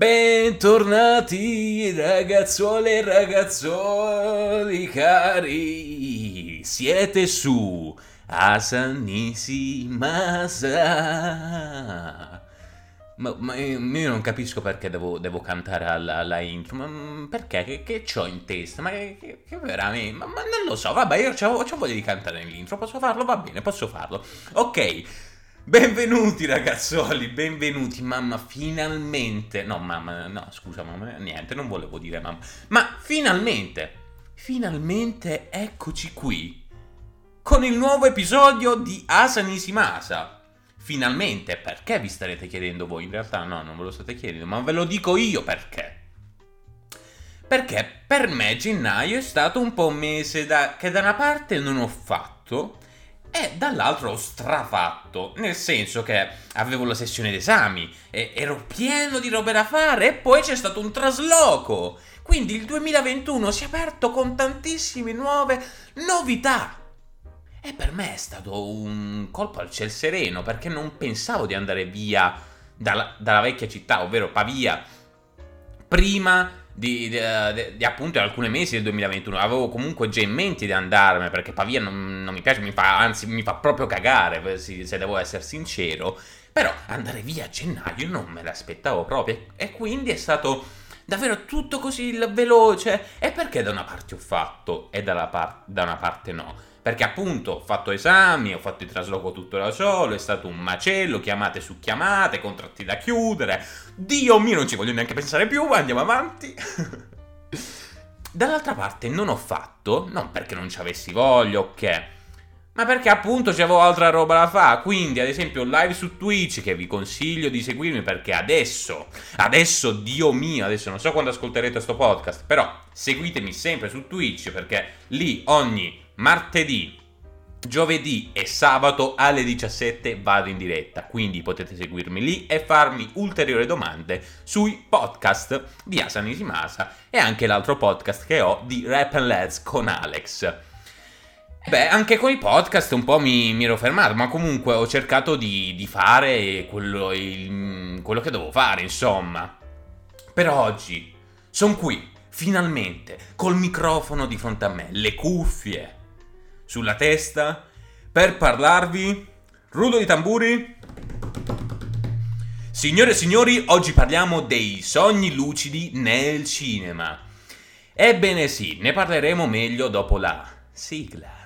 Bentornati ragazzuole e ragazzoli cari, siete su Asanisi Masa. Ma, ma io non capisco perché devo, devo cantare alla, alla, intro, ma perché? Che, che ho in testa? Ma che, che veramente? Ma, ma, non lo so, vabbè, io ho voglia di cantare nell'intro, posso farlo? Va bene, posso farlo. Ok, Benvenuti ragazzoli, benvenuti, mamma, finalmente, no mamma, no scusa mamma, niente, non volevo dire mamma, ma finalmente, finalmente eccoci qui con il nuovo episodio di Asa Nisimasa. Finalmente, perché vi starete chiedendo voi? In realtà no, non ve lo state chiedendo, ma ve lo dico io perché. Perché per me gennaio è stato un po' un mese da, che da una parte non ho fatto e dall'altro ho strafatto, nel senso che avevo la sessione d'esami, e ero pieno di robe da fare e poi c'è stato un trasloco. Quindi il 2021 si è aperto con tantissime nuove novità. E per me è stato un colpo al ciel sereno perché non pensavo di andare via dalla, dalla vecchia città, ovvero Pavia, prima di, di, di, di, appunto alcuni mesi del 2021. Avevo comunque già in mente di andarmene perché Pavia non, non mi piace, mi fa, anzi mi fa proprio cagare, se, se devo essere sincero. Però andare via a gennaio non me l'aspettavo proprio e quindi è stato davvero tutto così veloce. E perché da una parte ho fatto e par- da una parte no? Perché appunto ho fatto esami, ho fatto il trasloco tutto da solo, è stato un macello, chiamate su chiamate, contratti da chiudere. Dio mio, non ci voglio neanche pensare più, andiamo avanti. Dall'altra parte non ho fatto, non perché non ci avessi voglia o che, ma perché appunto c'avevo altra roba da fare. Quindi, ad esempio, live su Twitch che vi consiglio di seguirmi perché adesso, adesso, Dio mio, adesso non so quando ascolterete questo podcast, però seguitemi sempre su Twitch perché lì ogni martedì, giovedì e sabato alle 17 vado in diretta, quindi potete seguirmi lì e farmi ulteriori domande sui podcast di Asa Nisimasa e anche l'altro podcast che ho di Rap and Lads con Alex. Beh, anche con i podcast un po' mi, mi ero fermato, ma comunque ho cercato di, di fare quello, il, quello che dovevo fare, insomma. Per oggi sono qui, finalmente, col microfono di fronte a me, le cuffie sulla testa per parlarvi. Rudo di tamburi. Signore e signori, oggi parliamo dei sogni lucidi nel cinema. Ebbene sì, ne parleremo meglio dopo la sigla.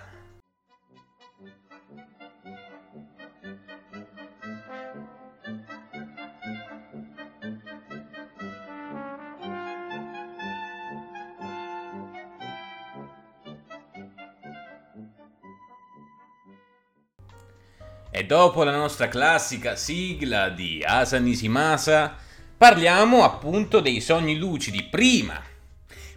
E dopo la nostra classica sigla di Asa Nishimasa, parliamo appunto dei sogni lucidi. Prima,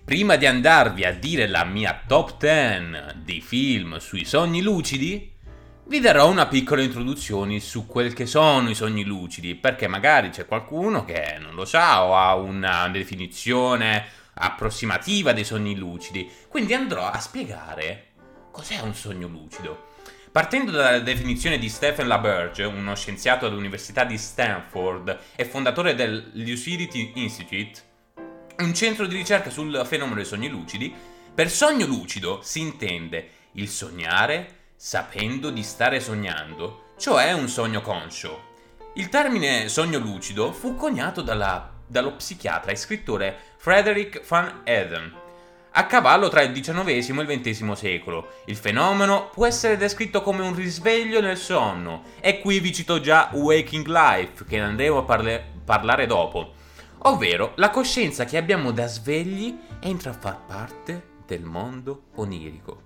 prima di andarvi a dire la mia top 10 di film sui sogni lucidi, vi darò una piccola introduzione su quel che sono i sogni lucidi, perché magari c'è qualcuno che non lo sa o ha una definizione approssimativa dei sogni lucidi. Quindi andrò a spiegare cos'è un sogno lucido. Partendo dalla definizione di Stephen LaBerge, uno scienziato all'Università di Stanford e fondatore del Lucidity Institute, un centro di ricerca sul fenomeno dei sogni lucidi, per sogno lucido si intende il sognare sapendo di stare sognando, cioè un sogno conscio. Il termine sogno lucido fu coniato dalla, dallo psichiatra e scrittore Frederick Van Eden a cavallo tra il XIX e il XX secolo. Il fenomeno può essere descritto come un risveglio nel sonno, e qui vi cito già Waking Life, che ne andremo a parle- parlare dopo, ovvero la coscienza che abbiamo da svegli entra a far parte del mondo onirico.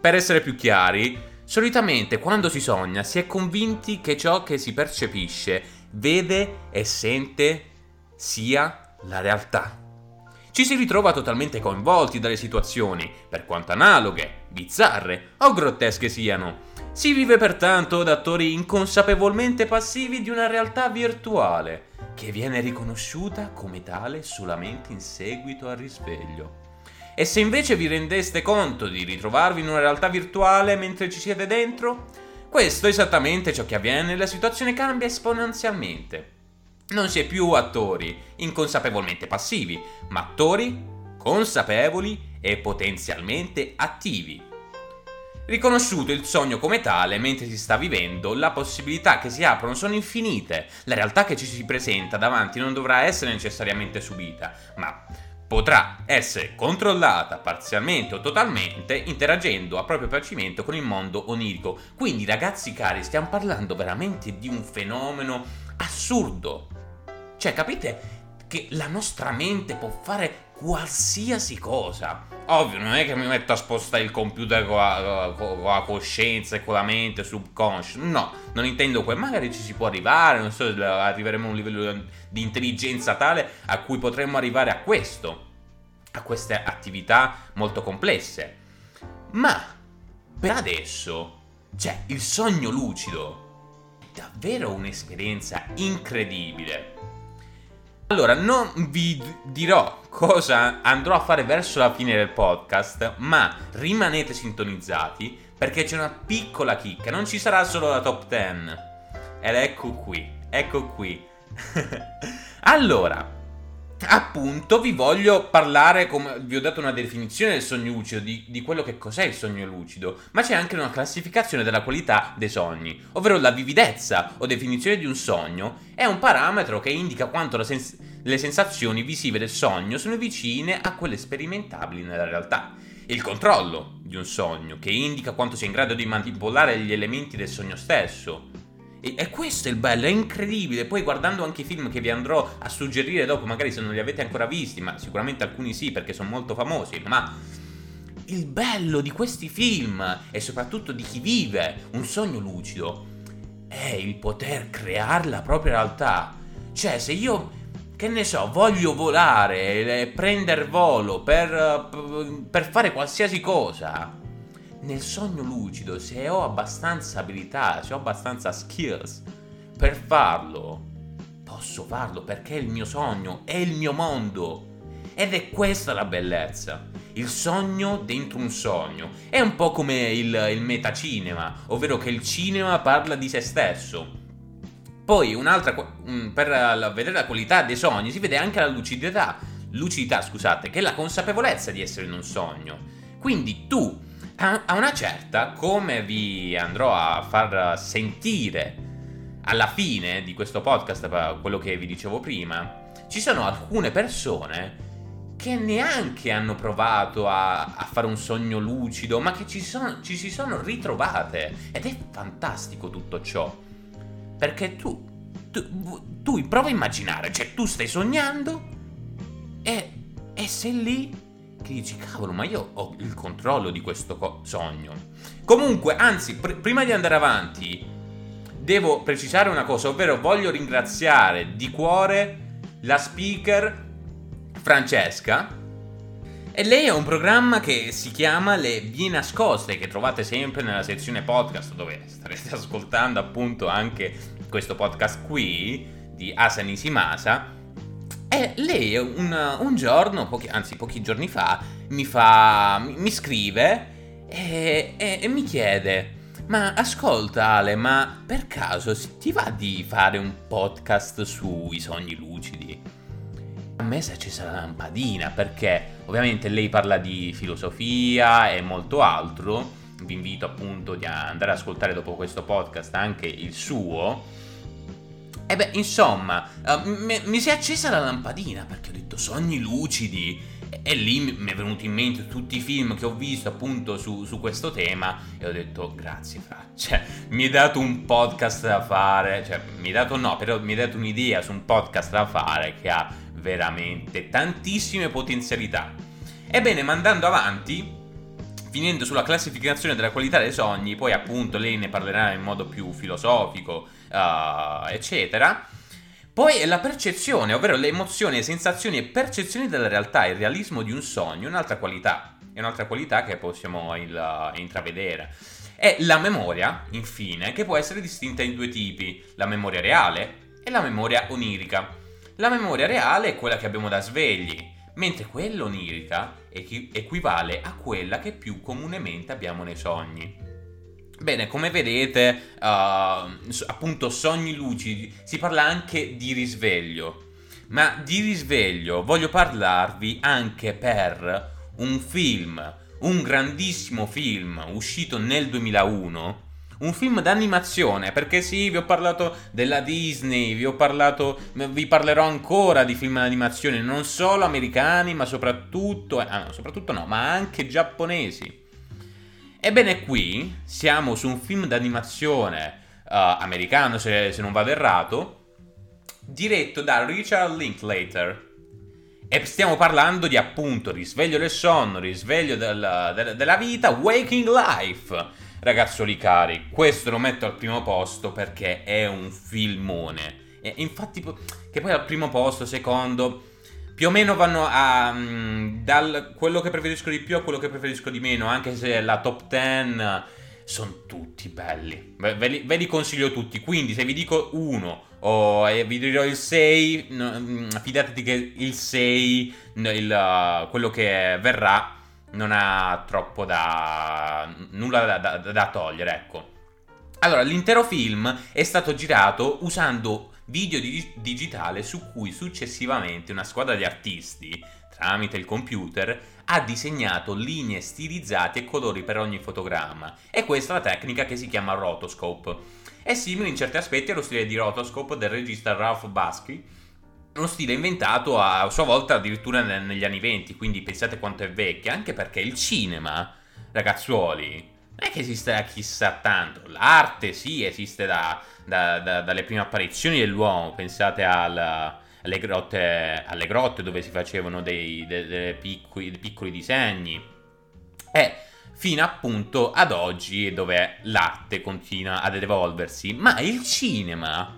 Per essere più chiari, solitamente quando si sogna si è convinti che ciò che si percepisce, vede e sente sia la realtà ci si ritrova totalmente coinvolti dalle situazioni, per quanto analoghe, bizzarre o grottesche siano. Si vive pertanto da attori inconsapevolmente passivi di una realtà virtuale, che viene riconosciuta come tale solamente in seguito al risveglio. E se invece vi rendeste conto di ritrovarvi in una realtà virtuale mentre ci siete dentro, questo è esattamente ciò che avviene e la situazione cambia esponenzialmente. Non si è più attori inconsapevolmente passivi, ma attori consapevoli e potenzialmente attivi. Riconosciuto il sogno come tale mentre si sta vivendo, la possibilità che si aprono sono infinite. La realtà che ci si presenta davanti non dovrà essere necessariamente subita, ma potrà essere controllata parzialmente o totalmente interagendo a proprio piacimento con il mondo onirico. Quindi ragazzi cari, stiamo parlando veramente di un fenomeno assurdo. Cioè, capite che la nostra mente può fare qualsiasi cosa. Ovvio, non è che mi metto a spostare il computer con la, con la coscienza e con la mente subconscia. No, non intendo quello. Magari ci si può arrivare, non so, arriveremo a un livello di intelligenza tale a cui potremmo arrivare a questo, a queste attività molto complesse. Ma per adesso, cioè, il sogno lucido è davvero un'esperienza incredibile allora, non vi dirò cosa andrò a fare verso la fine del podcast, ma rimanete sintonizzati perché c'è una piccola chicca, non ci sarà solo la top 10. Ed ecco qui, ecco qui. allora, appunto vi voglio parlare, come vi ho dato una definizione del sogno lucido, di, di, quello che cos'è il sogno lucido, ma c'è anche una classificazione della qualità dei sogni, ovvero la vividezza o definizione di un sogno è un parametro che indica quanto sens- le sensazioni visive del sogno sono vicine a quelle sperimentabili nella realtà. Il controllo di un sogno, che indica quanto sia in grado di manipolare gli elementi del sogno stesso, e, e, questo è il bello, è incredibile. Poi guardando anche i film che vi andrò a suggerire dopo, magari se non li avete ancora visti, ma sicuramente alcuni sì perché sono molto famosi, ma il bello di questi film e soprattutto di chi vive un sogno lucido è il poter creare la propria realtà. Cioè, se io, che ne so, voglio volare, prendere volo per, per fare qualsiasi cosa, nel sogno lucido, se ho abbastanza abilità, se ho abbastanza skills per farlo, posso farlo perché è il mio sogno, è il mio mondo. Ed è questa la bellezza. Il sogno dentro un sogno. È un po' come il, il metacinema, ovvero che il cinema parla di se stesso. Poi un'altra, per vedere la qualità dei sogni si vede anche la lucidità, lucidità scusate, che è la consapevolezza di essere in un sogno. Quindi tu a una certa, come vi andrò a far sentire alla fine di questo podcast, quello che vi dicevo prima, ci sono alcune persone che neanche hanno provato a, a fare un sogno lucido, ma che ci, sono, ci, si sono ritrovate. Ed è fantastico tutto ciò. Perché tu, tu, tu prova a immaginare, cioè tu stai sognando e, e sei lì che dici, cavolo, ma io ho il controllo di questo co- sogno. Comunque, anzi, pr- prima di andare avanti, devo precisare una cosa, ovvero voglio ringraziare di cuore la speaker Francesca. E lei ha un programma che si chiama Le Vie Nascoste, che trovate sempre nella sezione podcast, dove starete ascoltando appunto anche questo podcast qui di Asa Nishimasa e lei un, un giorno, pochi, anzi pochi giorni fa, mi fa. mi, scrive e, e, e mi chiede. Ma ascolta Ale, ma per caso ti va di fare un podcast sui sogni lucidi? A me è accesa la lampadina perché ovviamente lei parla di filosofia e molto altro. Vi invito appunto ad andare ad ascoltare dopo questo podcast anche il suo e beh, insomma, uh, m- mi si è accesa la lampadina perché ho detto sogni lucidi. E, lì mi è venuto in mente tutti i film che ho visto appunto su, su questo tema e ho detto grazie Fra. Cioè, mi hai dato un podcast da fare, cioè, mi hai dato no, però mi hai dato un'idea su un podcast da fare che ha veramente tantissime potenzialità. Ebbene, mandando avanti, finendo sulla classificazione della qualità dei sogni, poi appunto lei ne parlerà in modo più filosofico uh, eccetera. Poi è la percezione, ovvero le emozioni, le sensazioni e percezioni della realtà, il realismo di un sogno, un'altra qualità, è un'altra qualità che possiamo il, intravedere. È la memoria, infine, che può essere distinta in due tipi, la memoria reale e la memoria onirica. La memoria reale è quella che abbiamo da svegli, mentre quella onirica equivale a quella che più comunemente abbiamo nei sogni. Bene, come vedete, uh, appunto sogni lucidi, si parla anche di risveglio. Ma di risveglio voglio parlarvi anche per un film, un grandissimo film uscito nel 2001 un film d'animazione, perché sì, vi ho parlato della Disney, vi ho parlato, vi parlerò ancora di film d'animazione, non solo americani, ma soprattutto, ah, soprattutto no, ma anche giapponesi. Ebbene qui siamo su un film d'animazione uh, americano, se, se non vado errato, diretto da Richard Linklater. E stiamo parlando di appunto risveglio del sonno, risveglio della, della, della vita, Waking Life Ragazzuoli cari, questo lo metto al primo posto perché è un filmone. E infatti, che poi al primo posto, secondo, più o meno vanno a. Um, dal quello che preferisco di più a quello che preferisco di meno, anche se la top 10 sono tutti belli. Ve, li, ve, li, consiglio tutti. Quindi, se vi dico uno o eh, vi dirò il 6, no, fidatevi che il 6, il, uh, quello che verrà, non ha troppo da... nulla da, da, da togliere, ecco. Allora, l'intero film è stato girato usando video di- digitale su cui successivamente una squadra di artisti, tramite il computer, ha disegnato linee stilizzate e colori per ogni fotogramma. E questa è la tecnica che si chiama rotoscope. È simile in certi aspetti allo stile di rotoscope del regista Ralph Basky, uno stile inventato a sua volta addirittura negli anni 20, quindi pensate quanto è vecchio, anche perché il cinema, ragazzuoli, non è che esiste da chissà tanto, l'arte sì esiste da, da, da, dalle prime apparizioni dell'uomo, pensate al, alle, grotte, alle, grotte, dove si facevano dei, dei, dei, piccoli, dei piccoli disegni, e fino appunto ad oggi dove l'arte continua ad evolversi, ma il cinema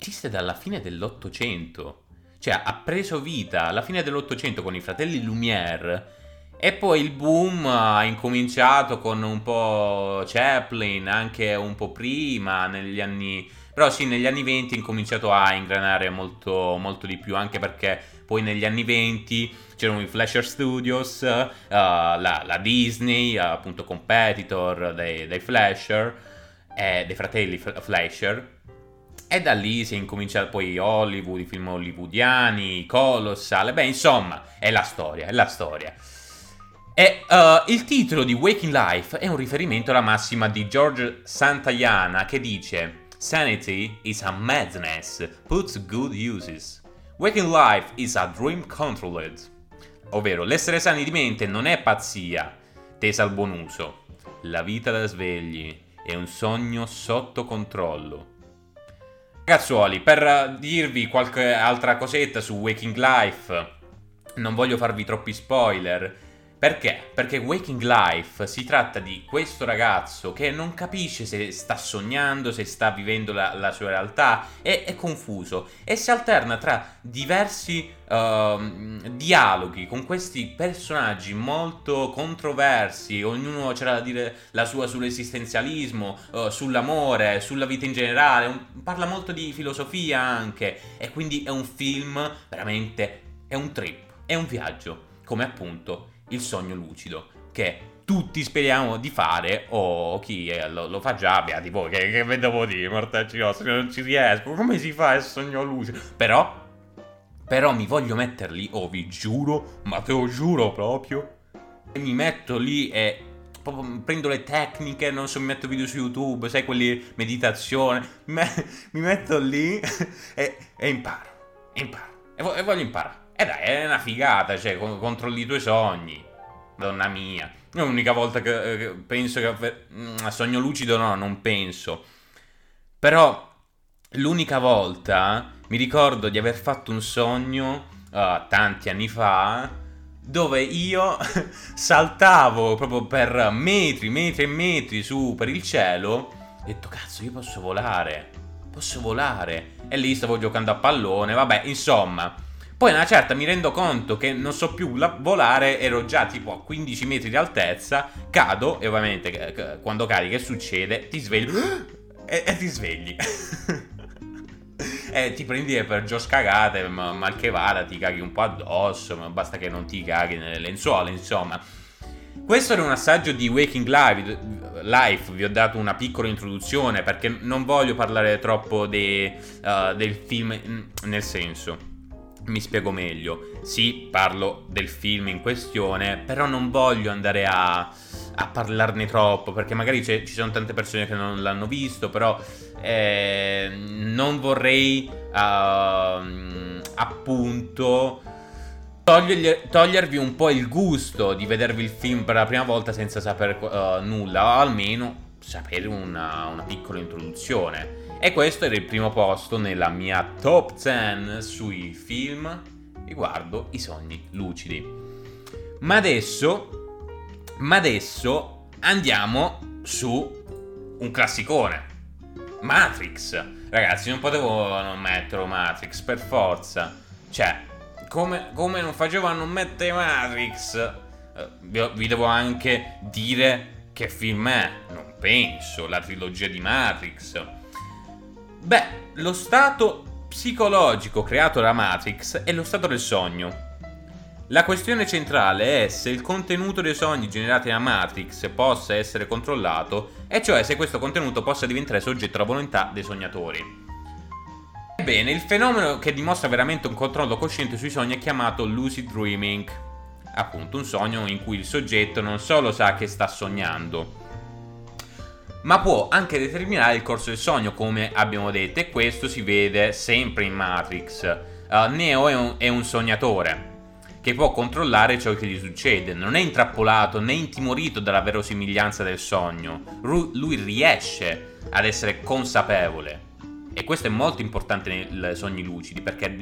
esiste dalla fine dell'Ottocento. Cioè, ha preso vita alla fine dell'Ottocento con i fratelli Lumière. E poi il boom ha incominciato con un po' Chaplin, anche un po' prima, negli anni... Però sì, negli anni 20 ha incominciato a ingranare molto, molto di più, anche perché poi negli anni 20 c'erano i Flasher Studios, uh, la, la, Disney, appunto competitor dei, dei Flasher, eh, dei fratelli Flasher, e da lì si è incominciato poi Hollywood, i film hollywoodiani, Colossal, beh insomma è la storia, è la storia. E uh, il titolo di Waking Life è un riferimento alla massima di George Santayana che dice Sanity is a madness put to good uses. Waking life is a dream controlled. Ovvero, l'essere sani di mente non è pazzia, tesa al buon uso. La vita da svegli è un sogno sotto controllo. Ragazzuoli, per dirvi qualche altra cosetta su Waking Life, non voglio farvi troppi spoiler. Perché? Perché Waking Life si tratta di questo ragazzo che non capisce se sta sognando, se sta vivendo la, la sua realtà, è, è, confuso e si alterna tra diversi uh, dialoghi con questi personaggi molto controversi, ognuno c'era da dire la sua sull'esistenzialismo, uh, sull'amore, sulla vita in generale, un, parla molto di filosofia anche e quindi è un film veramente, è un trip, è un viaggio, come appunto il sogno lucido, che tutti speriamo di fare, o chi lo, lo, fa già, beati voi, che, che devo dire, mortacci nostri, non ci riesco, come si fa il sogno lucido? Però, però mi voglio mettere lì, oh vi giuro, ma te lo giuro proprio, mi metto lì e prendo le tecniche, non so, mi metto video su YouTube, sai, quelli meditazione, me, mi metto lì e, e imparo, imparo, e voglio imparare. E dai, è una figata, cioè, controlli i tuoi sogni. Donna mia. È l'unica volta che, che penso che... Mm, a sogno lucido no, non penso. Però l'unica volta mi ricordo di aver fatto un sogno uh, tanti anni fa dove io saltavo proprio per metri, metri e metri su per il cielo e ho detto cazzo io posso volare, posso volare e lì stavo giocando a pallone, vabbè insomma poi una certa mi rendo conto che non so più la- volare, ero già tipo a 15 metri di altezza, cado e ovviamente quando cadi che succede? Ti svegli e, e ti svegli. e ti prendi per gios cagate, ma mal che vada, ti caghi un po' addosso, ma basta che non ti caghi nelle lenzuola, insomma. Questo era un assaggio di Waking Live, live vi ho dato una piccola introduzione perché non voglio parlare troppo de, uh, del film nel senso. Mi spiego meglio. Sì, parlo del film in questione, però non voglio andare a, a parlarne troppo perché magari ci sono tante persone che non l'hanno visto, però eh, non vorrei uh, appunto togliergli, togliervi un po' il gusto di vedervi il film per la prima volta senza sapere uh, nulla, o almeno sapere una, una piccola introduzione. E questo era il primo posto nella mia top 10 sui film riguardo i sogni lucidi. Ma adesso, ma adesso andiamo su un classicone. Matrix. Ragazzi, non potevo non mettere Matrix, per forza. Cioè, come, come non facevo a non mettere Matrix? Eh, vi, vi devo anche dire che film è. Non penso, la trilogia di Matrix. Beh, lo stato psicologico creato da Matrix è lo stato del sogno. La questione centrale è se il contenuto dei sogni generati da Matrix possa essere controllato, e cioè se questo contenuto possa diventare soggetto alla volontà dei sognatori. Ebbene, il fenomeno che dimostra veramente un controllo cosciente sui sogni è chiamato lucid dreaming. Appunto, un sogno in cui il soggetto non solo sa che sta sognando, ma può anche determinare il corso del sogno, come abbiamo detto, e questo si vede sempre in Matrix. Uh, Neo è un, è un sognatore che può controllare ciò che gli succede, non è intrappolato né intimorito dalla verosimiglianza del sogno, lui riesce ad essere consapevole. E questo è molto importante nei sogni lucidi perché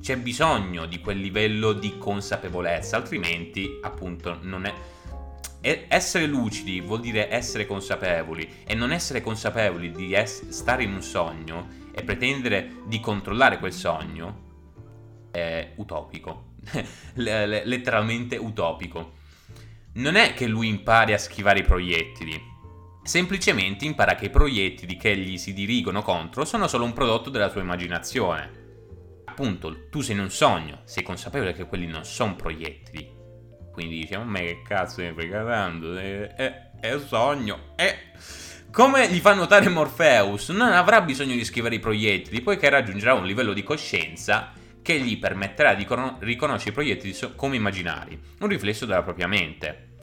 c'è bisogno di quel livello di consapevolezza, altrimenti appunto non è... Essere lucidi vuol dire essere consapevoli e non essere consapevoli di es- stare in un sogno e pretendere di controllare quel sogno è utopico, letteralmente utopico. Non è che lui impari a schivare i proiettili, semplicemente impara che i proiettili che gli si dirigono contro sono solo un prodotto della sua immaginazione. Appunto, tu sei in un sogno, sei consapevole che quelli non sono proiettili. Quindi dici, a me che cazzo mi frega tanto, è, è, è un sogno, è... Come gli fa notare Morpheus, non avrà bisogno di scrivere i proiettili, poiché raggiungerà un livello di coscienza che gli permetterà di riconoscere i proiettili come immaginari, un riflesso della propria mente.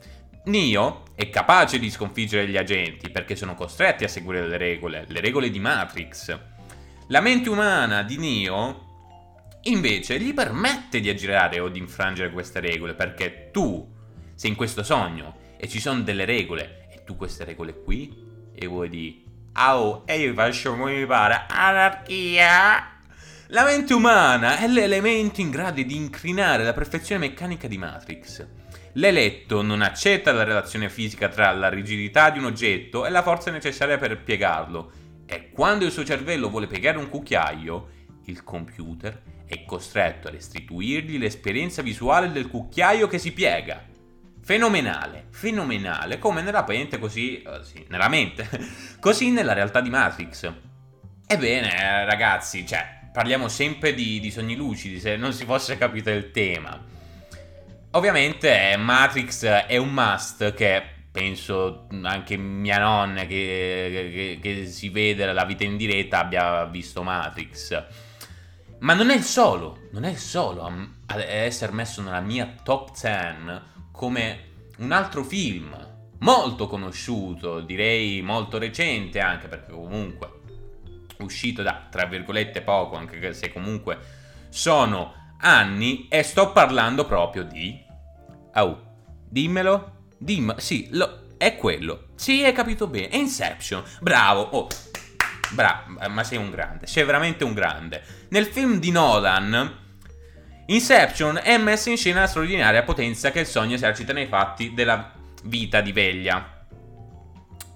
Neo è capace di sconfiggere gli agenti perché sono costretti a seguire le regole, le regole di Matrix. La mente umana di Neo invece gli permette di aggirare o di infrangere queste regole perché tu sei in questo sogno e ci sono delle regole e tu queste regole qui e vuoi di au e io faccio come mi pare anarchia! La mente umana è l'elemento in grado di incrinare la perfezione meccanica di Matrix. L'eletto non accetta la relazione fisica tra la rigidità di un oggetto e la forza necessaria per piegarlo, e quando il suo cervello vuole piegare un cucchiaio, il computer è costretto a restituirgli l'esperienza visuale del cucchiaio che si piega. Fenomenale, fenomenale, come nella mente così, uh, sì, nella mente, così nella realtà di Matrix. Ebbene, ragazzi, cioè, parliamo sempre di, di sogni lucidi, se non si fosse capito il tema. Ovviamente Matrix è un must che penso anche mia nonna che, che, che, si vede la vita in diretta abbia visto Matrix. Ma non è il solo, non è il solo a essere messo nella mia top 10 come un altro film molto conosciuto, direi molto recente anche perché comunque uscito da tra virgolette poco, anche se comunque sono anni e sto parlando proprio di Oh, dimmelo. Dimmelo. Sì, lo, è quello. Sì, hai capito bene. Inception. Bravo. Oh. Bravo, ma sei un grande. Sei veramente un grande. Nel film di Nolan, Inception è messa in scena la straordinaria potenza che il sogno esercita nei fatti della vita di veglia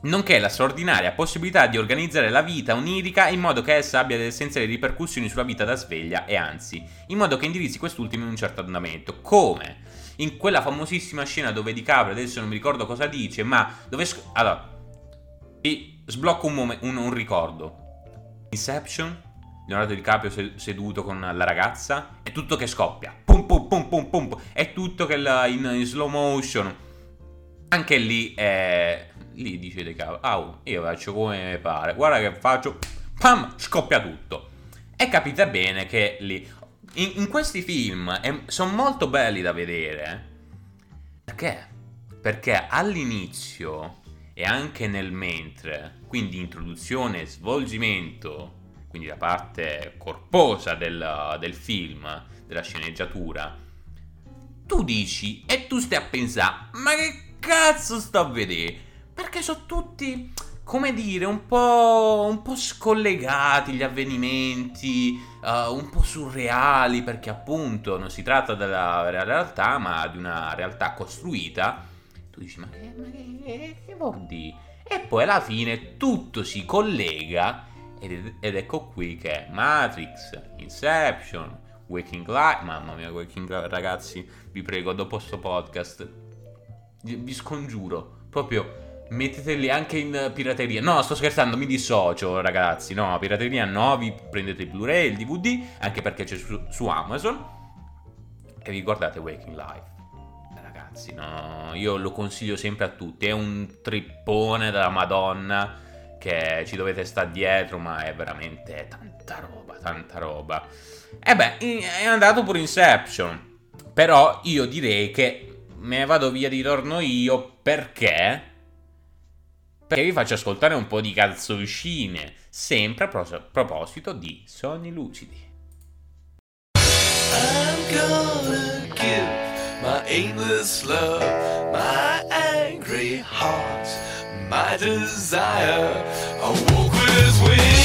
nonché la straordinaria possibilità di organizzare la vita onirica in modo che essa abbia delle essenziali ripercussioni sulla vita da sveglia e anzi, in modo che indirizzi quest'ultimo in un certo andamento. Come? In quella famosissima scena dove DiCaprio, adesso non mi ricordo cosa dice, ma dove... Sc- allora, e sblocco un, mom- un, un ricordo. Inception, Leonardo DiCaprio seduto con la ragazza, è tutto che scoppia. Pum pum pum pum pum. È tutto che la, in, in slow motion. Anche lì è lì dice De Caprio, ah, io faccio come mi pare, guarda che faccio, pam, scoppia tutto. E capita bene che lì, in, in questi film, sono molto belli da vedere. Eh. Perché? Perché all'inizio e anche nel mentre, quindi introduzione e svolgimento, quindi la parte corposa del, del film, della sceneggiatura, tu dici e tu stai a pensare, ma che cazzo sto a vedere? Perché sono tutti, come dire, un po', un po scollegati gli avvenimenti, uh, un po' surreali, perché appunto non si tratta della realtà, ma di una realtà costruita tu dici, ma che, ma che, che vuol dire? E poi alla fine tutto si collega ed, ed ecco qui che Matrix, Inception, Waking Life, mamma mia, Waking Life, ragazzi, vi prego, dopo questo podcast, vi scongiuro, proprio metteteli anche in pirateria. No, sto scherzando, mi dissocio, ragazzi. No, pirateria no, vi prendete il Blu-ray, il DVD, anche perché c'è su, su Amazon. E vi guardate Waking Life ragazzi, no? Io lo consiglio sempre a tutti. È un trippone della Madonna che ci dovete stare dietro, ma è veramente tanta roba, tanta roba. E beh, è andato pure Inception. Però io direi che me ne vado via di torno io perché... Perché vi faccio ascoltare un po' di calzoncine, sempre a pros- proposito di sogni lucidi. I'm gonna give my aimless love, my angry heart, my desire. I woke with wings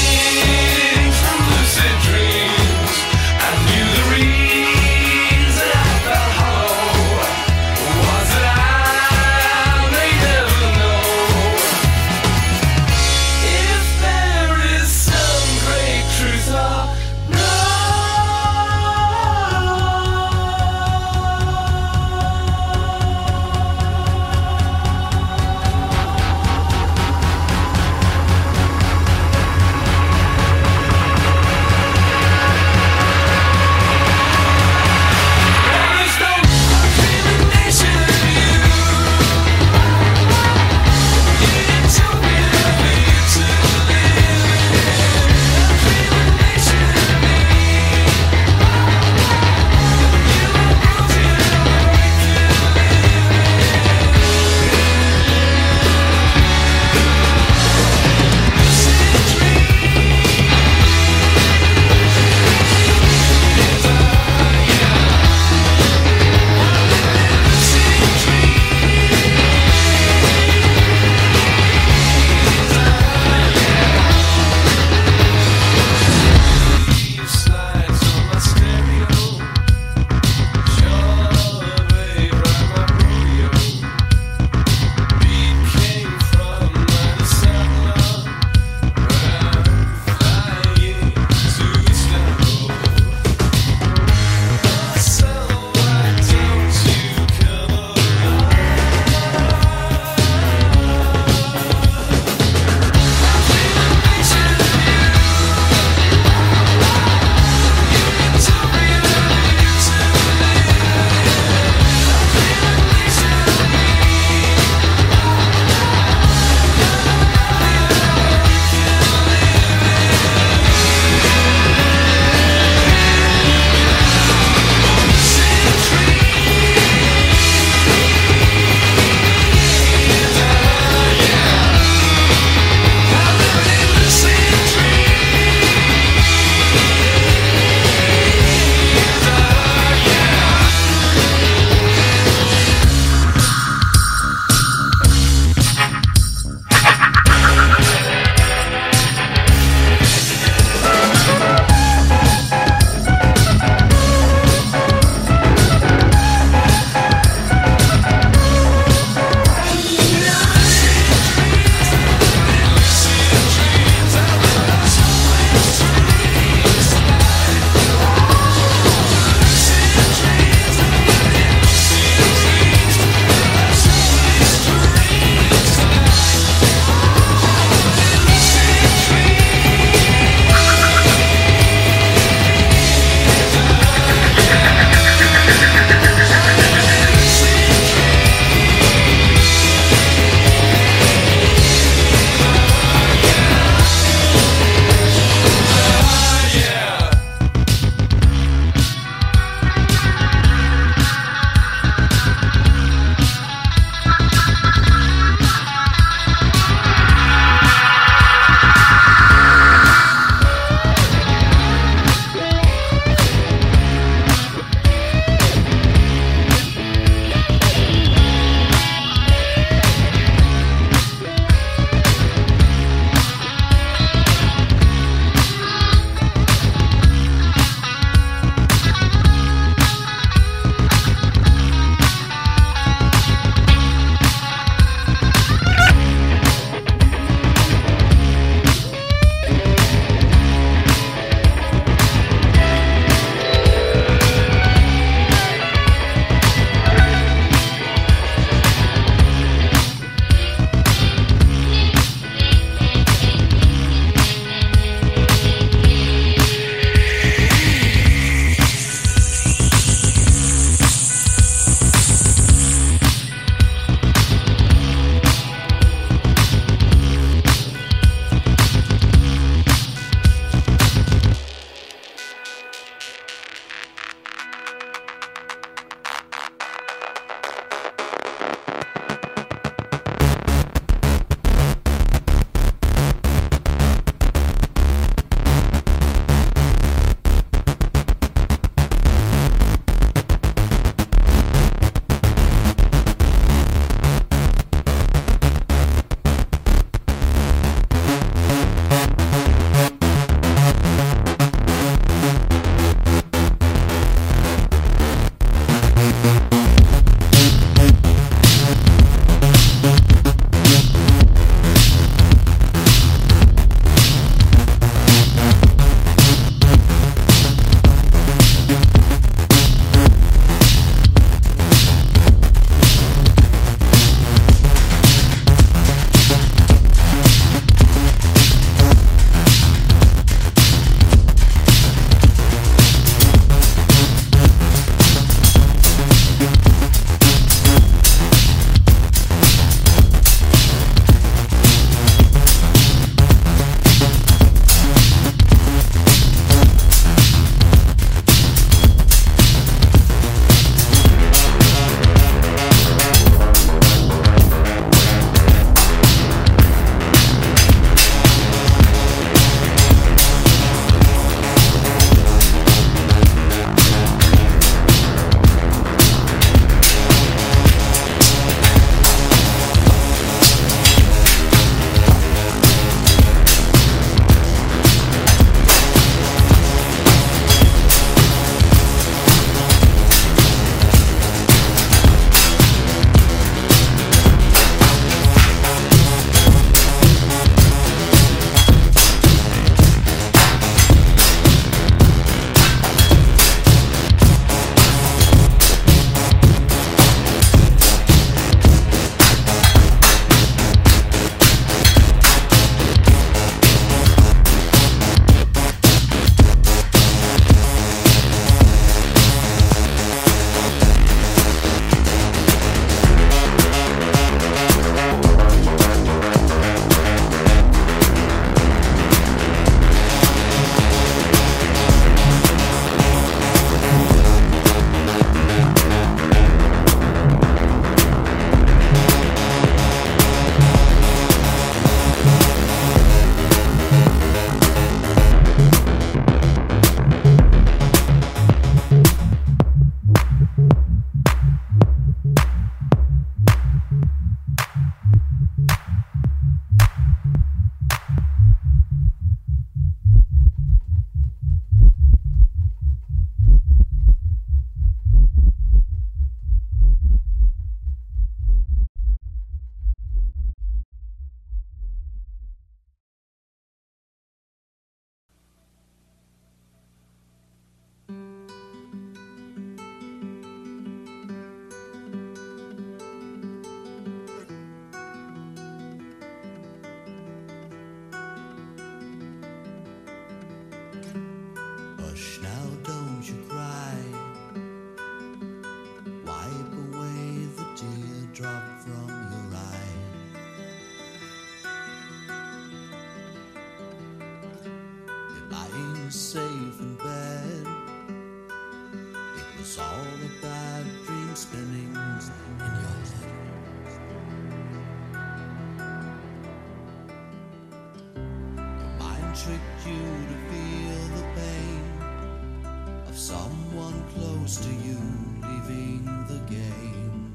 close to you, leaving the game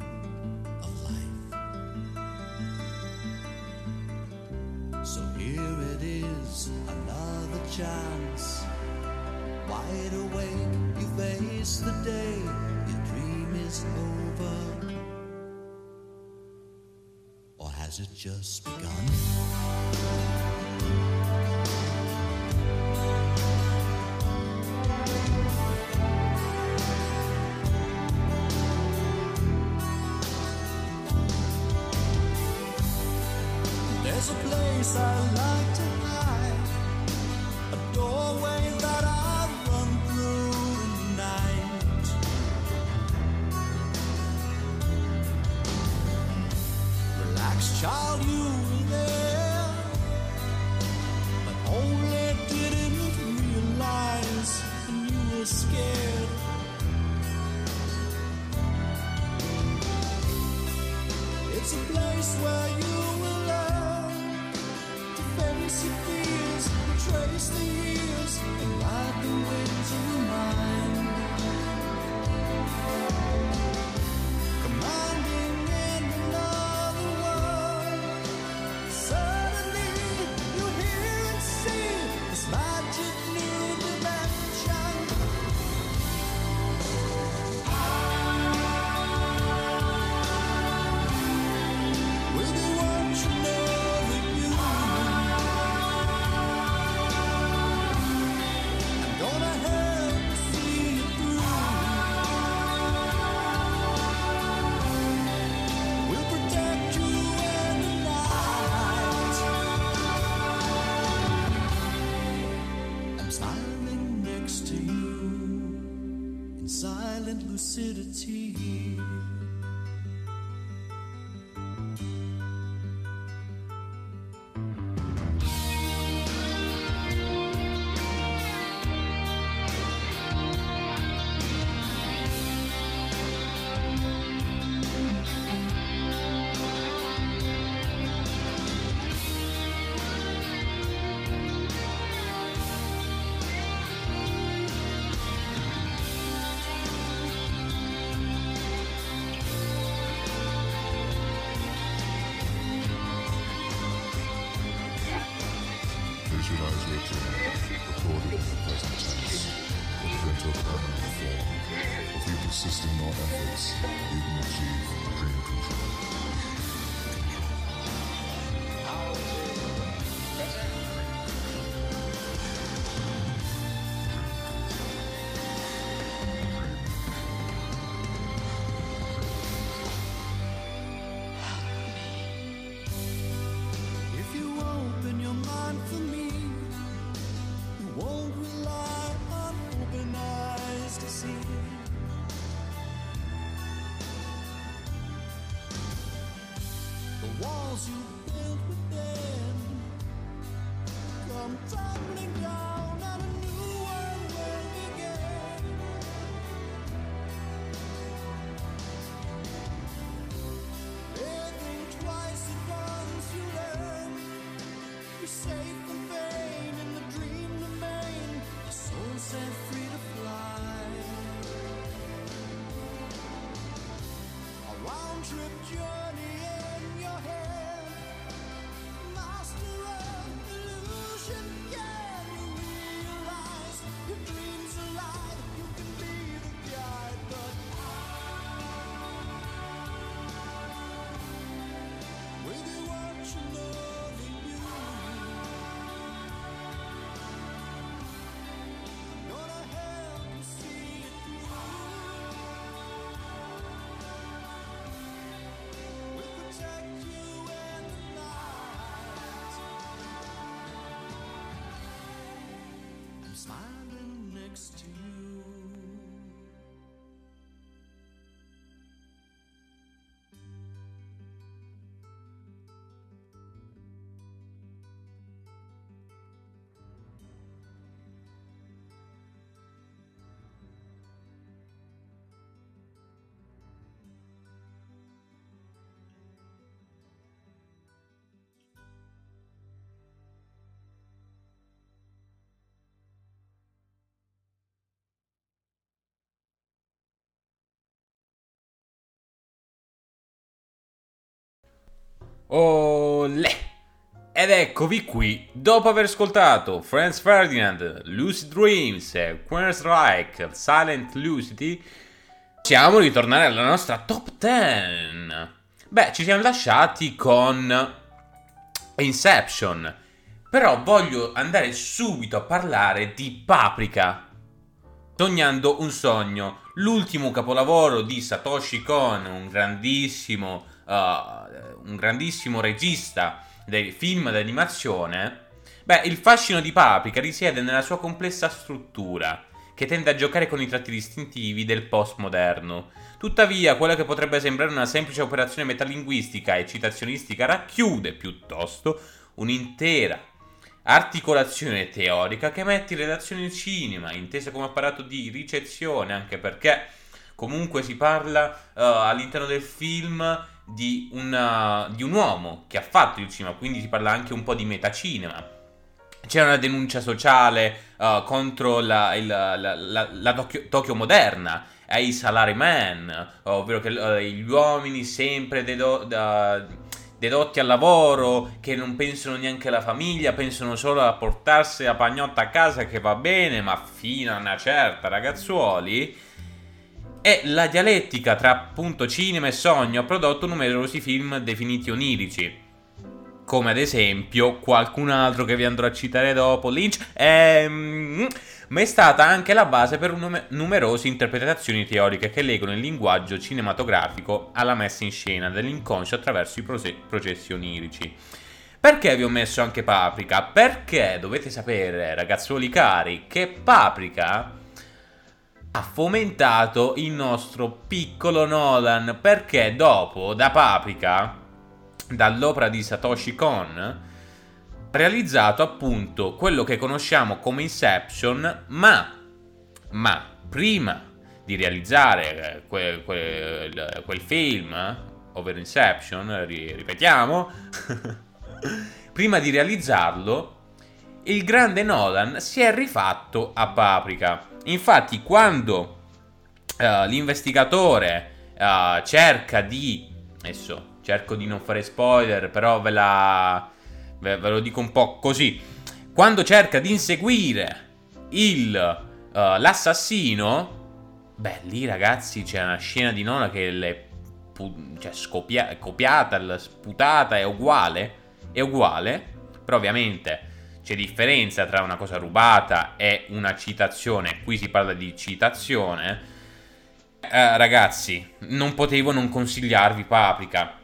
of life. So here it is, another chance. Wide awake, you face the day, your dream is over. Or has it just begun? I like. next to you. Olè! Ed eccovi qui, dopo aver ascoltato Franz Ferdinand, Lucid Dreams e Queensryche, Silent Lucidity, possiamo ritornare alla nostra top 10. Beh, ci siamo lasciati con Inception, però voglio andare subito a parlare di Paprika. Sognando un sogno, l'ultimo capolavoro di Satoshi Kon, un grandissimo, uh, un grandissimo regista dei film d'animazione. Beh, il fascino di Paprika risiede nella sua complessa struttura, che tende a giocare con i tratti distintivi del postmoderno. Tuttavia, quella che potrebbe sembrare una semplice operazione metalinguistica e citazionistica racchiude piuttosto un'intera articolazione teorica che mette in relazione il cinema, intesa come apparato di ricezione, anche perché comunque si parla uh, all'interno del film di, una, di, un uomo che ha fatto il cinema, quindi si parla anche un po' di metacinema. C'è una denuncia sociale uh, contro la, il, la, la, la Tokyo, Tokyo, moderna, ai salaryman, ovvero che uh, gli uomini sempre dedo, da, dedotti al lavoro, che non pensano neanche alla famiglia, pensano solo a portarsi la pagnotta a casa che va bene, ma fino a una certa, ragazzuoli. E la dialettica tra appunto cinema e sogno ha prodotto numerosi film definiti onirici. Come ad esempio qualcun altro che vi andrò a citare dopo, Lynch, ehm, ma è stata anche la base per num- numerose interpretazioni teoriche che legano il linguaggio cinematografico alla messa in scena dell'inconscio attraverso i prose- processi onirici. Perché vi ho messo anche Paprika? Perché dovete sapere, ragazzuoli cari, che Paprika ha fomentato il nostro piccolo Nolan. Perché dopo, da Paprika, dall'opera di Satoshi Kon, realizzato appunto quello che conosciamo come Inception, ma, ma prima di realizzare quel, quel, quel film, ovvero Inception, ripetiamo, prima di realizzarlo, il grande Nolan si è rifatto a Paprika. Infatti, quando uh, l'investigatore uh, cerca di... Adesso cerco di non fare spoiler, però ve la ve, ve lo dico un po' così, quando cerca di inseguire il, uh, l'assassino, beh, lì ragazzi c'è una scena di nonna che è pu- cioè, scopia- copiata, sputata, è uguale, è uguale, però ovviamente c'è differenza tra una cosa rubata e una citazione, qui si parla di citazione. Eh, ragazzi, non potevo non consigliarvi Paprika.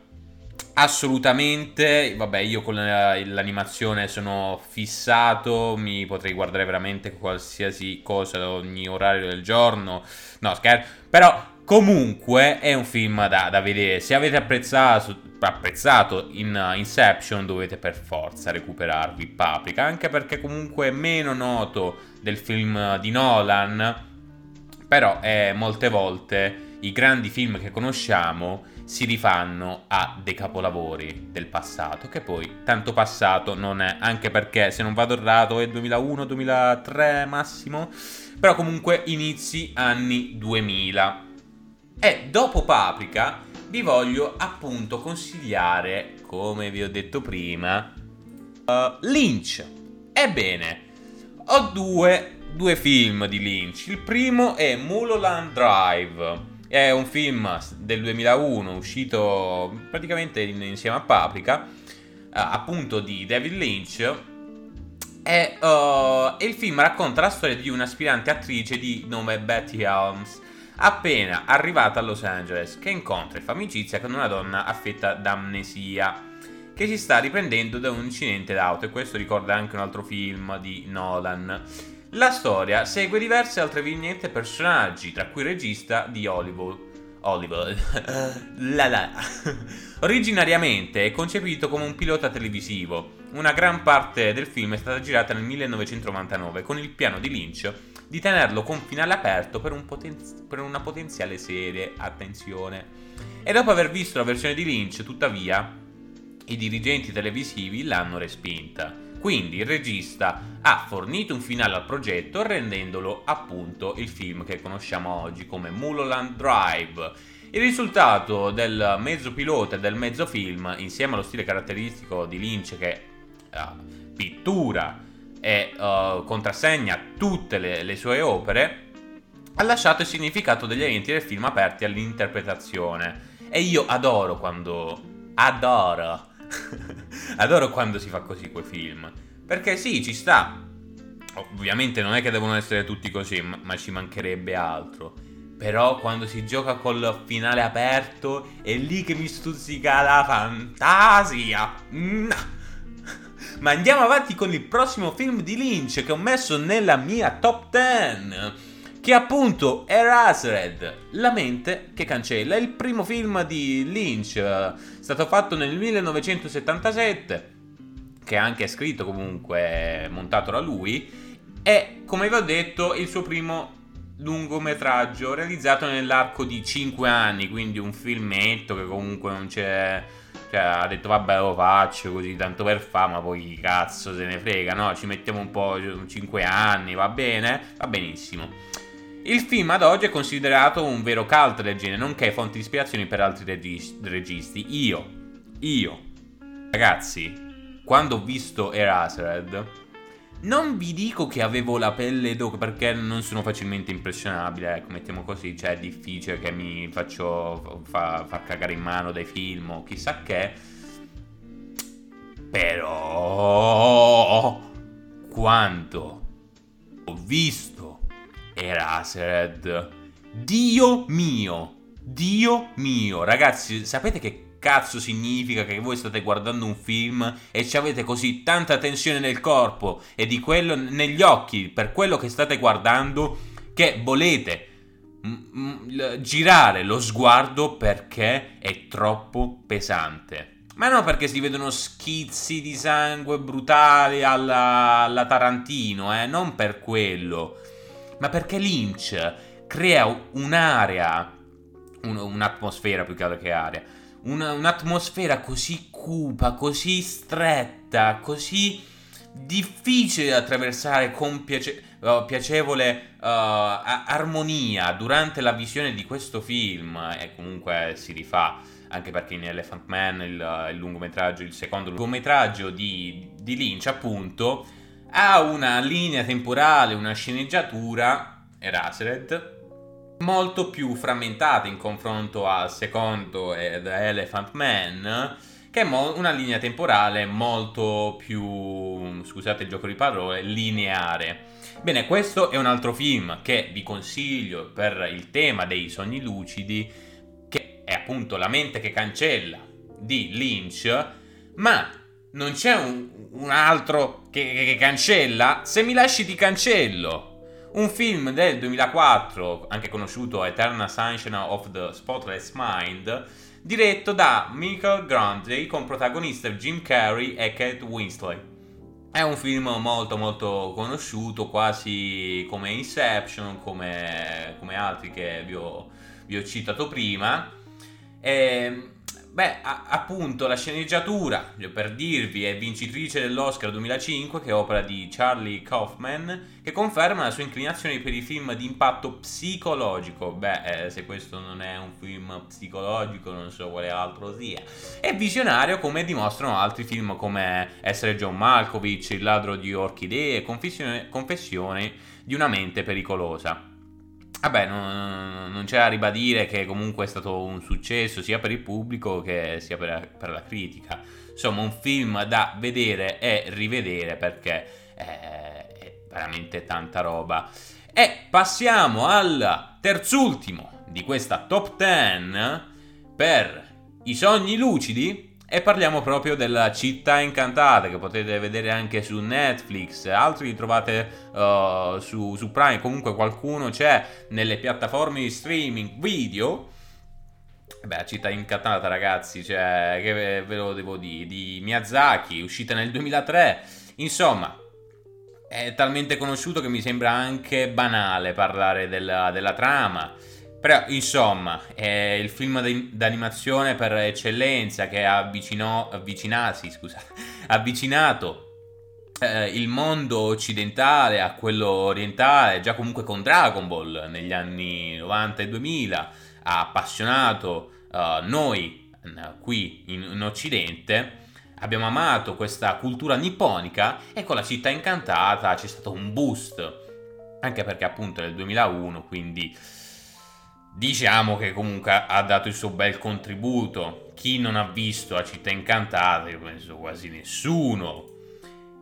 Assolutamente, vabbè, io con l'animazione sono fissato, mi potrei guardare veramente qualsiasi cosa ogni orario del giorno. No, scherzo, però comunque è un film da, da vedere. Se avete apprezzato, apprezzato in uh, Inception dovete per forza recuperarvi Paprika, anche perché comunque è meno noto del film di Nolan, però è molte volte i grandi film che conosciamo si rifanno a dei capolavori del passato, che poi tanto passato non è, anche perché se non vado errato è 2001-2003 massimo, però comunque inizi anni 2000. E dopo Paprika vi voglio appunto consigliare, come vi ho detto prima, uh, Lynch. Ebbene, ho due, due film di Lynch. Il primo è Mulholland Drive è un film del 2001 uscito praticamente insieme a Paprika, uh, appunto di David Lynch. E, uh, il film racconta la storia di un'aspirante attrice di nome Betty Helms, appena arrivata a Los Angeles, che incontra e fa amicizia con una donna affetta da amnesia, che si sta riprendendo da un incidente d'auto. E questo ricorda anche un altro film di Nolan. La storia segue diverse altre vignette personaggi, tra cui il regista di Hollywood. Hollywood. la la. Originariamente è concepito come un pilota televisivo. Una gran parte del film è stata girata nel 1999 con il piano di Lynch di tenerlo con finale aperto per, un poten- per una potenziale serie. Attenzione. E dopo aver visto la versione di Lynch, tuttavia, i dirigenti televisivi l'hanno respinta. Quindi il regista ha fornito un finale al progetto rendendolo appunto il film che conosciamo oggi come Mulholland Drive. Il risultato del mezzo pilota e del mezzo film, insieme allo stile caratteristico di Lynch che eh, pittura e eh, contrassegna tutte le, le sue opere, ha lasciato il significato degli eventi del film aperti all'interpretazione. E io adoro quando... Adoro. adoro quando si fa così quei film. Perché sì, ci sta. Ovviamente non è che devono essere tutti così, ma, ma ci mancherebbe altro. Però quando si gioca col finale aperto è lì che mi stuzzica la fantasia. Mm. Ma andiamo avanti con il prossimo film di Lynch che ho messo nella mia top 10 che appunto è Eraserhead, La mente che cancella, è il primo film di Lynch, eh, stato fatto nel 1977, che è anche scritto comunque, montato da lui, e come vi ho detto il suo primo lungometraggio realizzato nell'arco di 5 anni, quindi un filmetto che comunque non c'è... Cioè, ha detto vabbè lo faccio così tanto per fa, ma poi cazzo se ne frega, no? Ci mettiamo un po' 5 anni, va bene? Va benissimo. Il film ad oggi è considerato un vero cult del genere, nonché fonte di ispirazione per altri regis- registi. Io, io, ragazzi, quando ho visto Eraserhead, non vi dico che avevo la pelle d'oca perché non sono facilmente impressionabile, ecco, mettiamo così, cioè è difficile che mi faccio fa, far cagare in mano dai film o chissà che. Però quando ho visto Eraserhead, Dio mio, Dio mio, ragazzi, sapete che cazzo significa che voi state guardando un film e ci avete così tanta tensione nel corpo e di quello negli occhi per quello che state guardando che volete girare lo sguardo perché è troppo pesante. Ma non perché si vedono schizzi di sangue brutali alla, alla Tarantino, eh, non per quello, ma perché Lynch crea un'area, un- un'atmosfera più che altro che area, una- un'atmosfera così cupa, così stretta, così difficile da attraversare con piace- uh, piacevole uh, a- armonia durante la visione di questo film e comunque si rifà anche perché in Elephant Man il, il lungometraggio, il secondo lungometraggio di, di Lynch appunto ha una linea temporale, una sceneggiatura Eraserhead molto più frammentata in confronto al secondo e The Elephant Man, che è mo- una linea temporale molto più, scusate il gioco di parole, lineare. Bene, questo è un altro film che vi consiglio per il tema dei sogni lucidi, che è appunto La mente che cancella di Lynch, ma non c'è un, un altro che, che- che cancella? Se mi lasci ti cancello. Un film del 2004, anche conosciuto Eternal Sunshine of the Spotless Mind, diretto da Michael Grundy con protagonista Jim Carrey e Kate Winslet. È un film molto molto conosciuto, quasi come Inception, come, come altri che vi ho, vi ho citato prima. E, beh, a- appunto, la sceneggiatura, per dirvi, è vincitrice dell'Oscar 2005, che è opera di Charlie Kaufman, che conferma la sua inclinazione per i film di impatto psicologico. Beh, eh, se questo non è un film psicologico, non so quale altro sia. È visionario, come dimostrano altri film come Essere John Malkovich, Il ladro di orchidee, Confessione, Confessione di una mente pericolosa. Vabbè, non, non c'è da ribadire che comunque è stato un successo sia per il pubblico che sia per, per la critica. Insomma, un film da vedere e rivedere perché è, è veramente tanta roba. E passiamo al terzultimo di questa top 10 per i sogni lucidi. E parliamo proprio della città incantata che potete vedere anche su Netflix, altri li trovate uh, su, su Prime, comunque qualcuno c'è nelle piattaforme di streaming video. Beh, la città incantata ragazzi, cioè, che ve lo devo dire, di Miyazaki, uscita nel 2003. Insomma, è talmente conosciuto che mi sembra anche banale parlare della, della trama. Però, insomma, è il film d'animazione per eccellenza che ha avvicinò, scusa, avvicinato eh, il mondo occidentale a quello orientale, già comunque con Dragon Ball negli anni 90 e 2000, ha appassionato eh, noi qui in, in Occidente. Abbiamo amato questa cultura nipponica e con la città incantata c'è stato un boost. Anche perché appunto è del 2001, quindi diciamo che comunque ha dato il suo bel contributo. Chi non ha visto la città incantata, io penso quasi nessuno.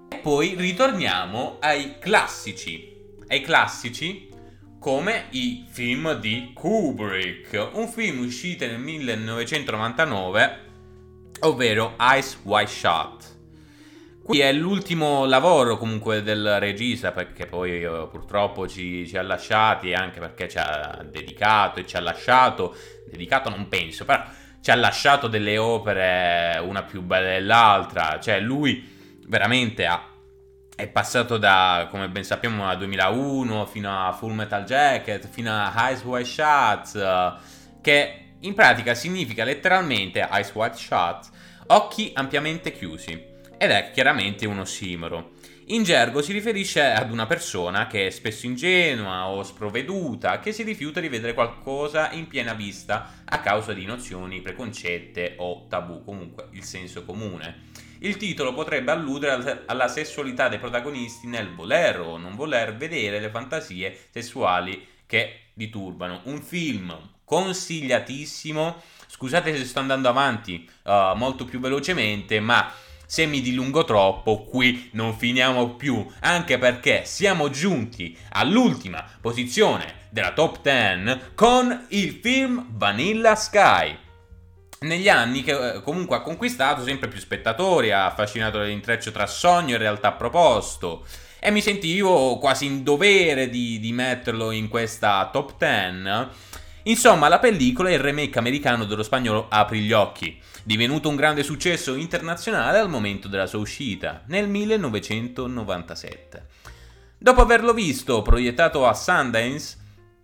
E poi ritorniamo ai classici. Ai classici come i film di Kubrick, un film uscito nel 1999, ovvero Ice White Shot. Qui è l'ultimo lavoro comunque del regista perché poi eh, purtroppo ci, ci ha lasciati anche perché ci ha dedicato e ci ha lasciato, dedicato non penso, però ci ha lasciato delle opere una più bella dell'altra, cioè lui veramente ha, è passato da, come ben sappiamo, da 2001 fino a Full Metal Jacket, fino a Ice White Shots, eh, che in pratica significa letteralmente Ice White Shot, occhi ampiamente chiusi ed è chiaramente un ossimoro. In gergo si riferisce ad una persona che è spesso ingenua o sprovveduta, che si rifiuta di vedere qualcosa in piena vista a causa di nozioni preconcette o tabù, comunque il senso comune. Il titolo potrebbe alludere alla sessualità dei protagonisti nel voler o non voler vedere le fantasie sessuali che li turbano. Un film consigliatissimo. Scusate se sto andando avanti uh, molto più velocemente, ma se mi dilungo troppo, qui non finiamo più, anche perché siamo giunti all'ultima posizione della top 10 con il film Vanilla Sky. Negli anni che eh, comunque ha conquistato sempre più spettatori, ha affascinato l'intreccio tra sogno e realtà proposto e mi sentivo quasi in dovere di, di metterlo in questa top 10. Insomma, la pellicola è il remake americano dello spagnolo Apri gli occhi, divenuto un grande successo internazionale al momento della sua uscita, nel 1997. Dopo averlo visto proiettato a Sundance,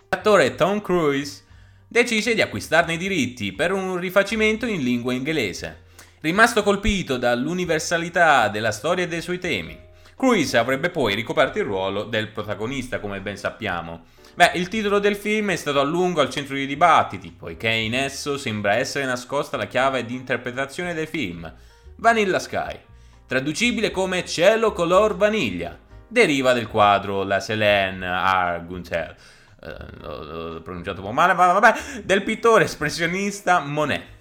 l'attore Tom Cruise decise di acquistarne i diritti per un rifacimento in lingua inglese. Rimasto colpito dall'universalità della storia e dei suoi temi, Cruise avrebbe poi ricoperto il ruolo del protagonista, come ben sappiamo. Beh, il titolo del film è stato a lungo al centro dei dibattiti, poiché in esso sembra essere nascosta la chiave di interpretazione del film, Vanilla Sky, traducibile come cielo color vaniglia, deriva del quadro La Selene Arguntel, eh, l'ho pronunciato un po' male, ma vabbè, del pittore espressionista Monet.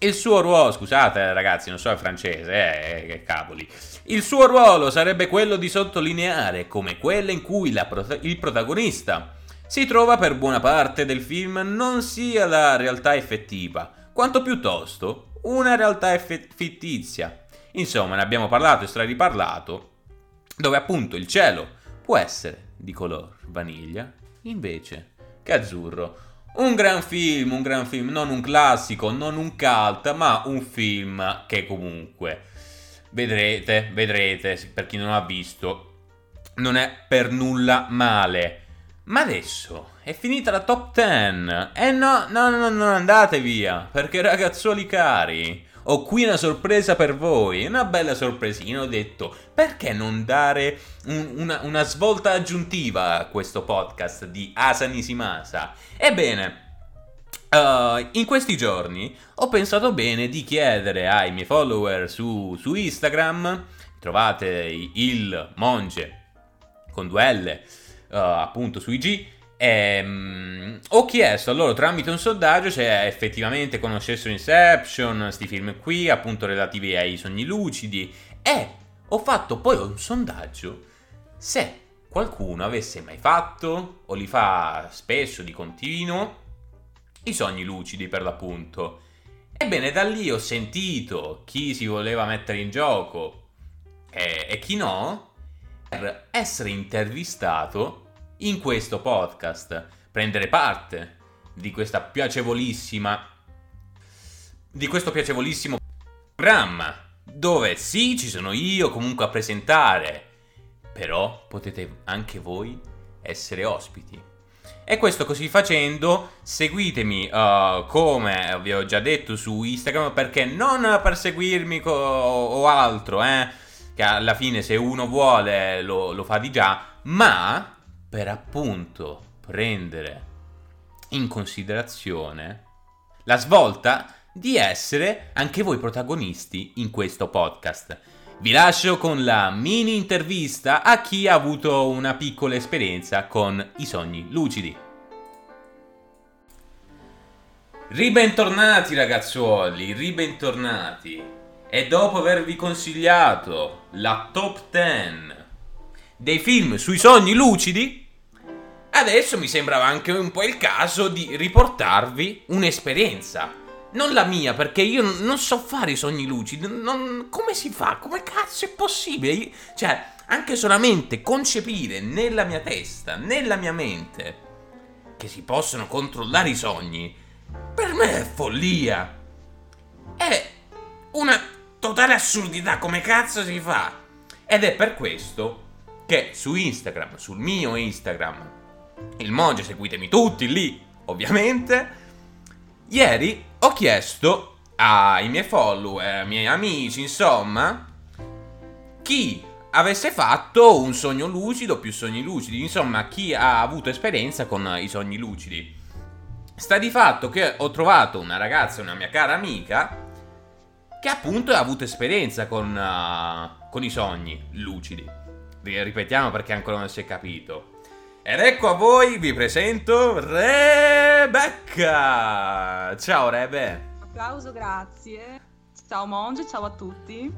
Il suo ruolo, scusate ragazzi, non so il francese, eh, che cavoli. Il suo ruolo sarebbe quello di sottolineare come quella in cui prota- il protagonista si trova per buona parte del film non sia la realtà effettiva, quanto piuttosto una realtà eff- fittizia. Insomma, ne abbiamo parlato e strariparlato, dove appunto il cielo può essere di color vaniglia, invece che azzurro. Un gran film, un gran film, non un classico, non un cult, ma un film che comunque vedrete, vedrete, per chi non ha visto, non è per nulla male. Ma adesso è finita la top 10. E eh no, no, no, non andate via, perché ragazzuoli cari, ho qui una sorpresa per voi, una bella sorpresina. Ho detto, perché non dare un- una, una svolta aggiuntiva a questo podcast di Asa Nishimasa? Ebbene, Uh, in questi giorni ho pensato bene di chiedere ai miei follower su, su Instagram, trovate il Monge con due L, uh, appunto su IG, e, um, ho chiesto a loro tramite un sondaggio se effettivamente conoscessero Inception, questi film qui, appunto relativi ai sogni lucidi, e ho fatto poi un sondaggio se qualcuno avesse mai fatto o li fa spesso di continuo i sogni lucidi per l'appunto. Ebbene, da lì ho sentito chi si voleva mettere in gioco e, e chi no per essere intervistato in questo podcast, prendere parte di questa piacevolissima di questo piacevolissimo programma dove sì, ci sono io comunque a presentare, però potete anche voi essere ospiti. E questo così facendo, seguitemi uh, come vi ho già detto su Instagram, perché non per seguirmi co- o altro, eh, che alla fine se uno vuole lo, lo fa di già, ma per appunto prendere in considerazione la svolta di essere anche voi protagonisti in questo podcast. Vi lascio con la mini intervista a chi ha avuto una piccola esperienza con i sogni lucidi. Ribentornati ragazzuoli, ribentornati. E dopo avervi consigliato la top 10 dei film sui sogni lucidi, adesso mi sembrava anche un po' il caso di riportarvi un'esperienza. Non la mia, perché io non so fare i sogni lucidi. non- come si fa? Come cazzo è possibile? Io- Cioè, anche solamente concepire nella mia testa, nella mia mente, che si possono controllare i sogni, per me è follia. È una totale assurdità. Come cazzo si fa? Ed è per questo che su Instagram, sul mio Instagram, il Monge, seguitemi tutti lì, ovviamente. Ieri ho chiesto ai miei follower, ai miei amici, insomma, chi avesse fatto un sogno lucido, più sogni lucidi, insomma, chi ha avuto esperienza con i sogni lucidi. Sta di fatto che ho trovato una ragazza, una mia cara amica, che appunto ha avuto esperienza con, uh, con i sogni lucidi. Ripetiamo perché ancora non si è capito. Ed ecco a voi, vi presento Rebecca! Ciao Rebe! Applauso, grazie. Ciao Monge, ciao a tutti.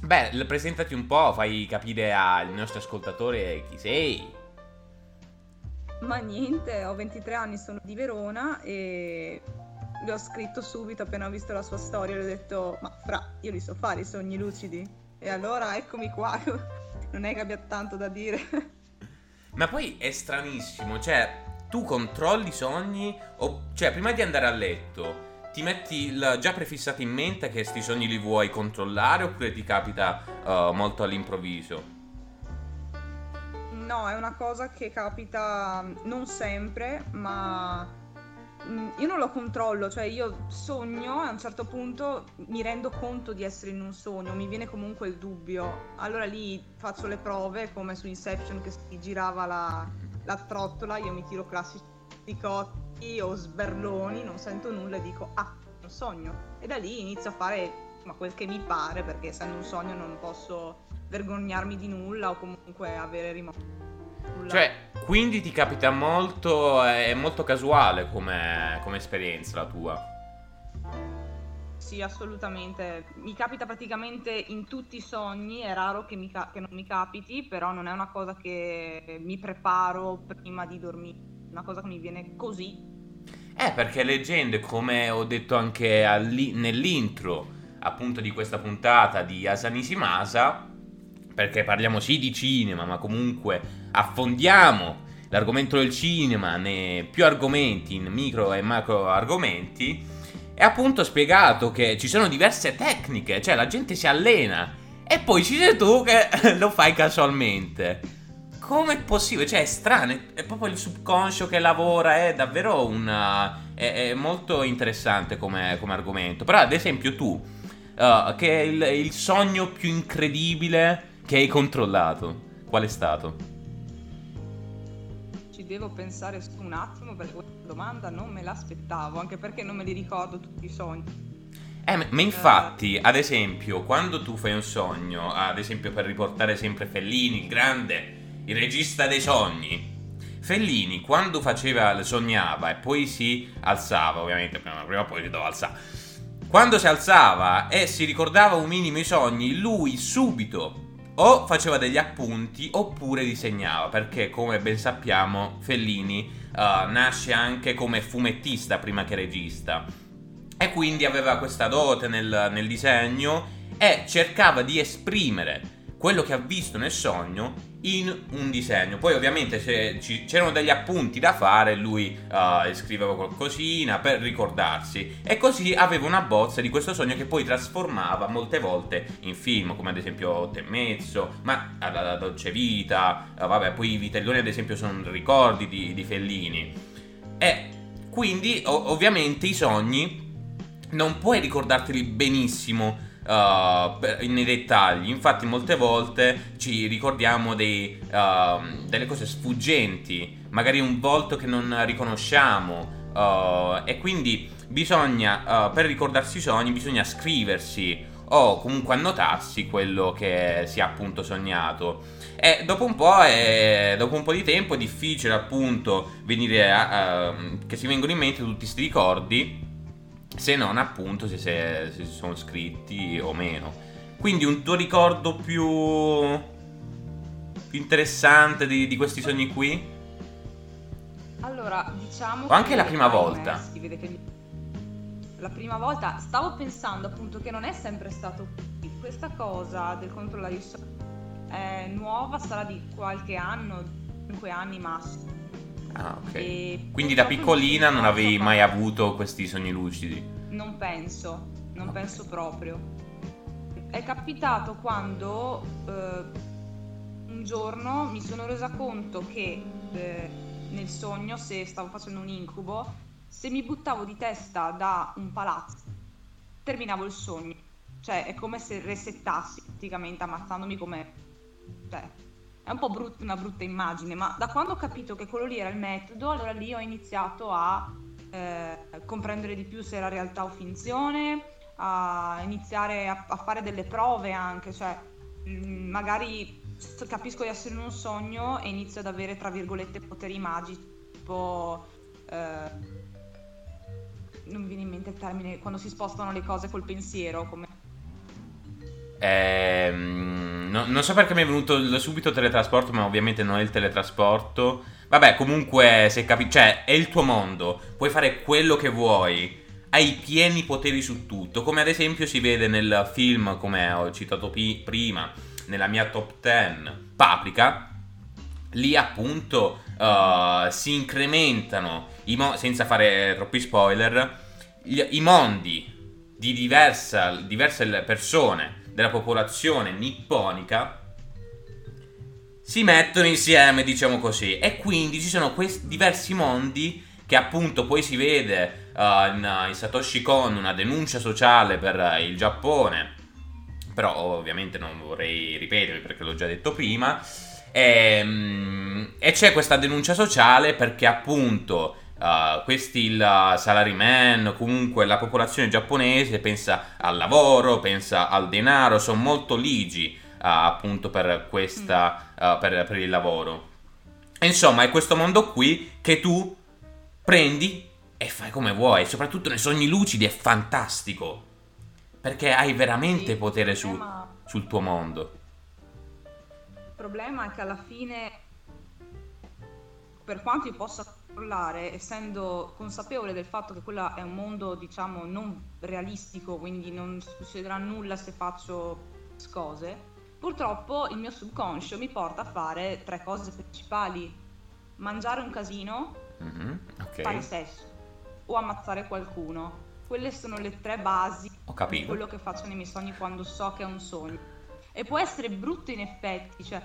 Beh, presentati un po', fai capire ai nostri ascoltatori chi sei. Ma niente, ho 23 anni, sono di Verona e le ho scritto subito appena ho visto la sua storia, le ho detto, ma fra, io li so fare i sogni lucidi. E allora eccomi qua, non è che abbia tanto da dire. Ma poi è stranissimo, cioè, tu controlli i sogni, o, cioè, prima di andare a letto, ti metti il- già prefissato in mente che questi sogni li vuoi controllare oppure ti capita eh, molto all'improvviso? No, è una cosa che capita non sempre, ma mm, io non lo controllo, cioè io sogno e a un certo punto mi rendo conto di essere in un sogno, mi viene comunque il dubbio. Allora lì faccio le prove come su Inception che si girava la, la trottola, io mi tiro classici cotti o sberloni, non sento nulla e dico ah, è un sogno. E da lì inizio a fare ma quel che mi pare perché essendo un sogno non posso vergognarmi di nulla o comunque avere rimosso nulla. Cioè, quindi ti capita molto, è molto casuale come, come esperienza la tua. Sì, assolutamente. Mi capita praticamente in tutti i sogni, è raro che, mi che non mi capiti, però non è una cosa che mi preparo prima di dormire, una cosa che mi viene così. Eh, perché leggende, come ho detto anche all'i- nell'intro appunto di questa puntata di Asanishimasa, perché parliamo sì di cinema, ma comunque affondiamo l'argomento del cinema nei più argomenti, in micro e macro argomenti, è appunto spiegato che ci sono diverse tecniche, cioè la gente si allena e poi ci sei tu che lo fai casualmente. Com'è possibile? Cioè, è strano, è proprio il subconscio che lavora, è davvero una... è, è molto interessante come, come argomento. Però, ad esempio, tu, uh, che è il, il sogno più incredibile che hai controllato, qual è stato? Ci devo pensare su un attimo perché questa domanda non me l'aspettavo, anche perché non me li ricordo tutti i sogni. Eh, ma ma infatti, ad esempio, quando tu fai un sogno, ad esempio per riportare sempre Fellini, il grande, il regista dei sogni, Fellini quando faceva, sognava e poi si alzava, ovviamente, prima, prima o poi si doveva alzare. Quando si alzava e si ricordava un minimo i sogni, lui subito o faceva degli appunti oppure disegnava, perché come ben sappiamo Fellini eh, nasce anche come fumettista prima che regista. E quindi aveva questa dote nel, nel disegno e cercava di esprimere quello che ha visto nel sogno in un disegno. Poi ovviamente c'erano degli appunti da fare, lui eh, scriveva qualcosina per ricordarsi e così aveva una bozza di questo sogno che poi trasformava molte volte in film, come ad esempio Otto e mezzo, ma la, dolce vita, eh, vabbè, poi i vitelloni ad esempio sono ricordi di, di Fellini. E quindi o- ovviamente i sogni non puoi ricordarteli benissimo uh, nei dettagli. Infatti, molte volte ci ricordiamo dei, uh, delle cose sfuggenti magari un volto che non riconosciamo. uh, e quindi bisogna, uh, per ricordarsi i sogni, bisogna scriversi o comunque annotarsi quello che si è appunto sognato. E dopo un po', è, dopo un po' di tempo è difficile appunto venire a, a- che si vengono in mente tutti questi ricordi se non appunto se, se- se si sono scritti o meno. Quindi un tuo ricordo più, più interessante di, di questi sogni qui? Allora, diciamo O anche che la prima volta. si vede che la prima volta stavo pensando appunto che non è sempre stato così. Questa cosa del controllare il sonno è nuova, sarà di qualche anno, 5 anni massimo. Ah, ok. Quindi da piccolina non avevi mai avuto questi sogni lucidi? Non penso, non penso proprio. È capitato quando eh, un giorno mi sono resa conto che eh, nel sogno, se stavo facendo un incubo, se mi buttavo di testa da un palazzo, terminavo il sogno. Cioè è come se resettassi praticamente ammazzandomi come... Cioè, è un po' brut- una brutta immagine, ma da quando ho capito che quello lì era il metodo, allora lì ho iniziato a eh, comprendere di più se era realtà o finzione, a iniziare a, a fare delle prove anche, cioè mm, magari capisco di essere in un sogno e inizio ad avere tra virgolette poteri magici, tipo eh, non viene in mente il termine quando si spostano le cose col pensiero, come Ehm, no- non so perché mi è venuto subito teletrasporto, ma ovviamente non è il teletrasporto. Vabbè, comunque, se capi... Cioè, è il tuo mondo. Puoi fare quello che vuoi. Hai pieni poteri su tutto. Come ad esempio si vede nel film, come ho citato pi- prima, nella mia top 10, Paprika. Lì appunto eh, si incrementano, mo- senza fare troppi spoiler, gli- i mondi di diversa- diverse persone della popolazione nipponica si mettono insieme, diciamo così, e quindi ci sono questi diversi mondi che appunto poi si vede eh, in, in Satoshi Kon una denuncia sociale per eh, il Giappone, però ovviamente non vorrei ripetermi perché l'ho già detto prima, Ehm, e c'è questa denuncia sociale perché appunto Uh, questi il salaryman, comunque la popolazione giapponese pensa al lavoro, pensa al denaro, sono molto ligi uh, appunto per questa, uh, per, per il lavoro. Insomma, è questo mondo qui che tu prendi e fai come vuoi, soprattutto nei sogni lucidi è fantastico. Perché hai veramente potere su- sul tuo mondo. Il problema è che alla fine, per quanto io possa controllare, essendo consapevole del fatto che quello è un mondo, diciamo, non realistico, quindi non succederà nulla se faccio cose, purtroppo il mio subconscio mi porta a fare tre cose principali. Mangiare un casino, Mhm, fare ok, sesso o ammazzare qualcuno. Quelle sono le tre basi ho di quello che faccio nei miei sogni quando so che è un sogno. E può essere brutto in effetti, cioè,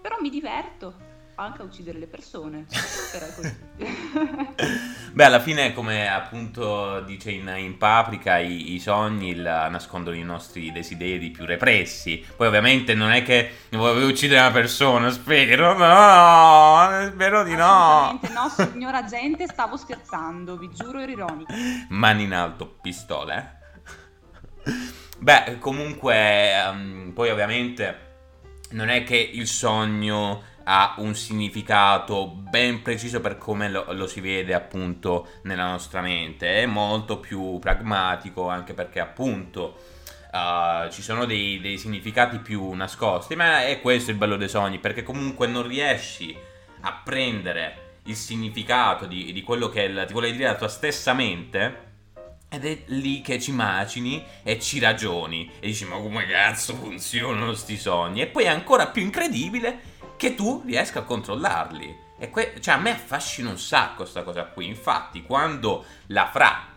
però mi diverto anche a uccidere le persone. È così. Beh, alla fine, come appunto dice in, in Paprika, i, i sogni il- nascondono i nostri desideri più repressi. Poi, ovviamente, non è che volevo uccidere una persona, spero, no, spero di no. No, signora gente, stavo scherzando, vi giuro ero ironica. Mani in alto, pistole. eh. Beh, comunque, ehm, poi ovviamente non è che il sogno ha un significato ben preciso per come lo, lo si vede appunto nella nostra mente, è molto più pragmatico anche perché appunto eh, ci sono dei, dei significati più nascosti, ma è questo il bello dei sogni, perché comunque non riesci a prendere il significato di, di quello che il- ti vuole dire la tua stessa mente. Ed è lì che ci macini e ci ragioni e dici ma come cazzo funzionano sti sogni? E poi è ancora più incredibile che tu riesca a controllarli. E que- cioè a me affascina un sacco sta cosa qui. Infatti quando la Fra,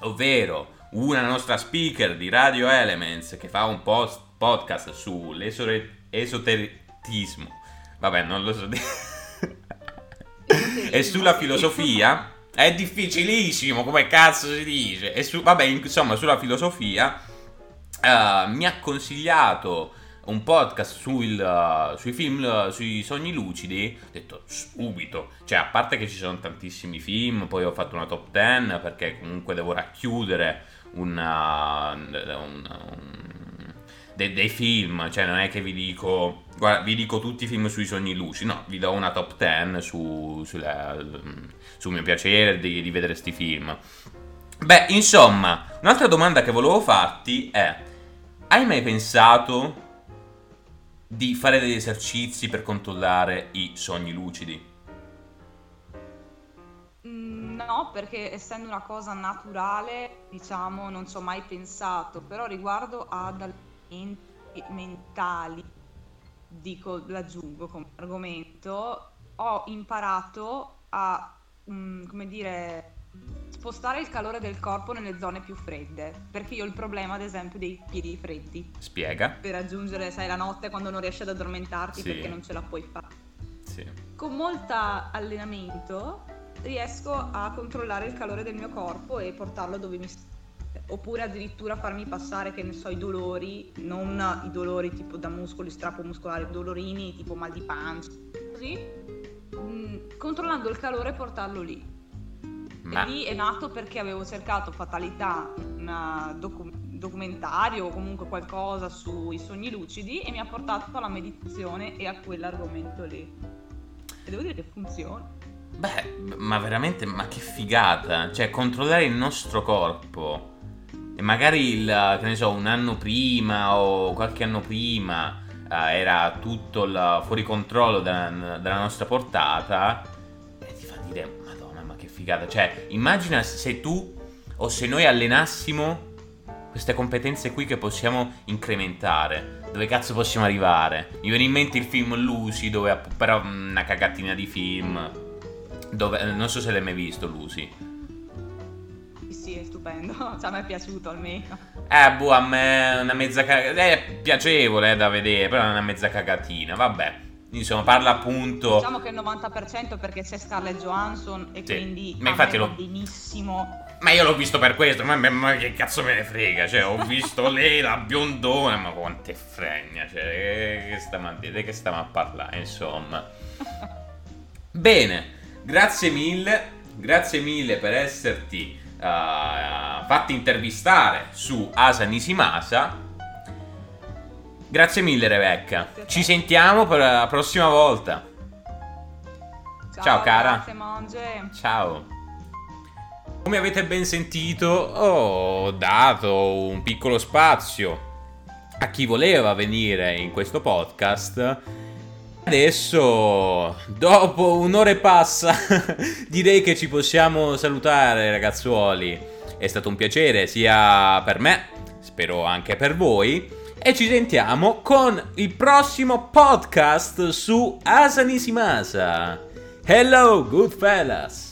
ovvero una nostra speaker di Radio Elements che fa un post- podcast sull'esoterismo, vabbè non lo so dire, e sulla filosofia è difficilissimo come cazzo si dice e su, vabbè insomma sulla filosofia eh, mi ha consigliato un podcast sul, uh, sui film, uh, sui sogni lucidi, ho detto subito. Cioè, a parte che ci sono tantissimi film, poi ho fatto una top 10 perché comunque devo racchiudere una, un, un- de- dei film. Cioè, non è che vi dico, guarda, vi dico tutti i film sui sogni lucidi, no, vi do una top 10 su, sulla- sul mio piacere di, di vedere sti film. Beh, insomma, un'altra domanda che volevo farti è: hai mai pensato di fare degli esercizi per controllare i sogni lucidi? Mm, No, perché essendo una cosa naturale, diciamo, non ci ho mai pensato, però riguardo ad allenamenti mentali, dico, l'aggiungo come argomento, ho imparato a, mm, come dire, spostare il calore del corpo nelle zone più fredde, perché io ho il problema, ad esempio, dei piedi freddi, Spiega. per raggiungere, sai, la notte quando non riesci ad addormentarti Sì. perché non ce la puoi fare Sì. con molto allenamento riesco a controllare il calore del mio corpo e portarlo dove mi serve. Oppure addirittura farmi passare, che ne so, i dolori, non i dolori tipo da muscoli, strappo muscolare, dolorini tipo mal di pancia, così, mm, controllando il calore e portarlo lì. Ma lì è nato perché avevo cercato Fatalità, un docu- documentario o comunque qualcosa sui sogni lucidi e mi ha portato alla meditazione e a quell'argomento lì. E devo dire che funziona. Beh, ma veramente, ma che figata! Cioè, controllare il nostro corpo. E magari il, che ne so, un anno prima o qualche anno prima eh, era tutto il- fuori controllo della, della nostra portata. E ti fa dire, figata. Cioè, immagina se tu o se noi allenassimo queste competenze qui che possiamo incrementare. Dove cazzo possiamo arrivare? Mi viene in mente il film Lucy, dove però mm, una cagatina di film. Dove, eh, non so se l'hai mai visto Lucy. Sì, sì, è stupendo. Cioè, a me è piaciuto almeno. Eh, boh, a me è una mezza cagatina. È piacevole eh, da vedere, però è una mezza cagatina. Vabbè. Insomma, parla appunto. Diciamo che il 90% perché c'è Scarlett Johansson e Sì, quindi ma infatti lo- benissimo. Ma io l'ho visto per questo, ma, ma- ma che cazzo me ne frega? Cioè, ho visto lei, la biondona, ma quante fregna, cioè, che, stiamo a dire, che stiamo a parlare, insomma. Bene, grazie mille, grazie mille per esserti uh, fatti intervistare su Asa Nishimasa. Grazie mille Rebecca, ci sentiamo per la prossima volta. Ciao, cara. Grazie, Monge. Ciao. Come avete ben sentito, ho dato un piccolo spazio a chi voleva venire in questo podcast. Adesso, dopo un'ora e passa, direi che ci possiamo salutare, ragazzuoli. È stato un piacere sia per me, spero anche per voi. E ci sentiamo con il prossimo podcast su Asa Nishimasa. Hello, good fellas!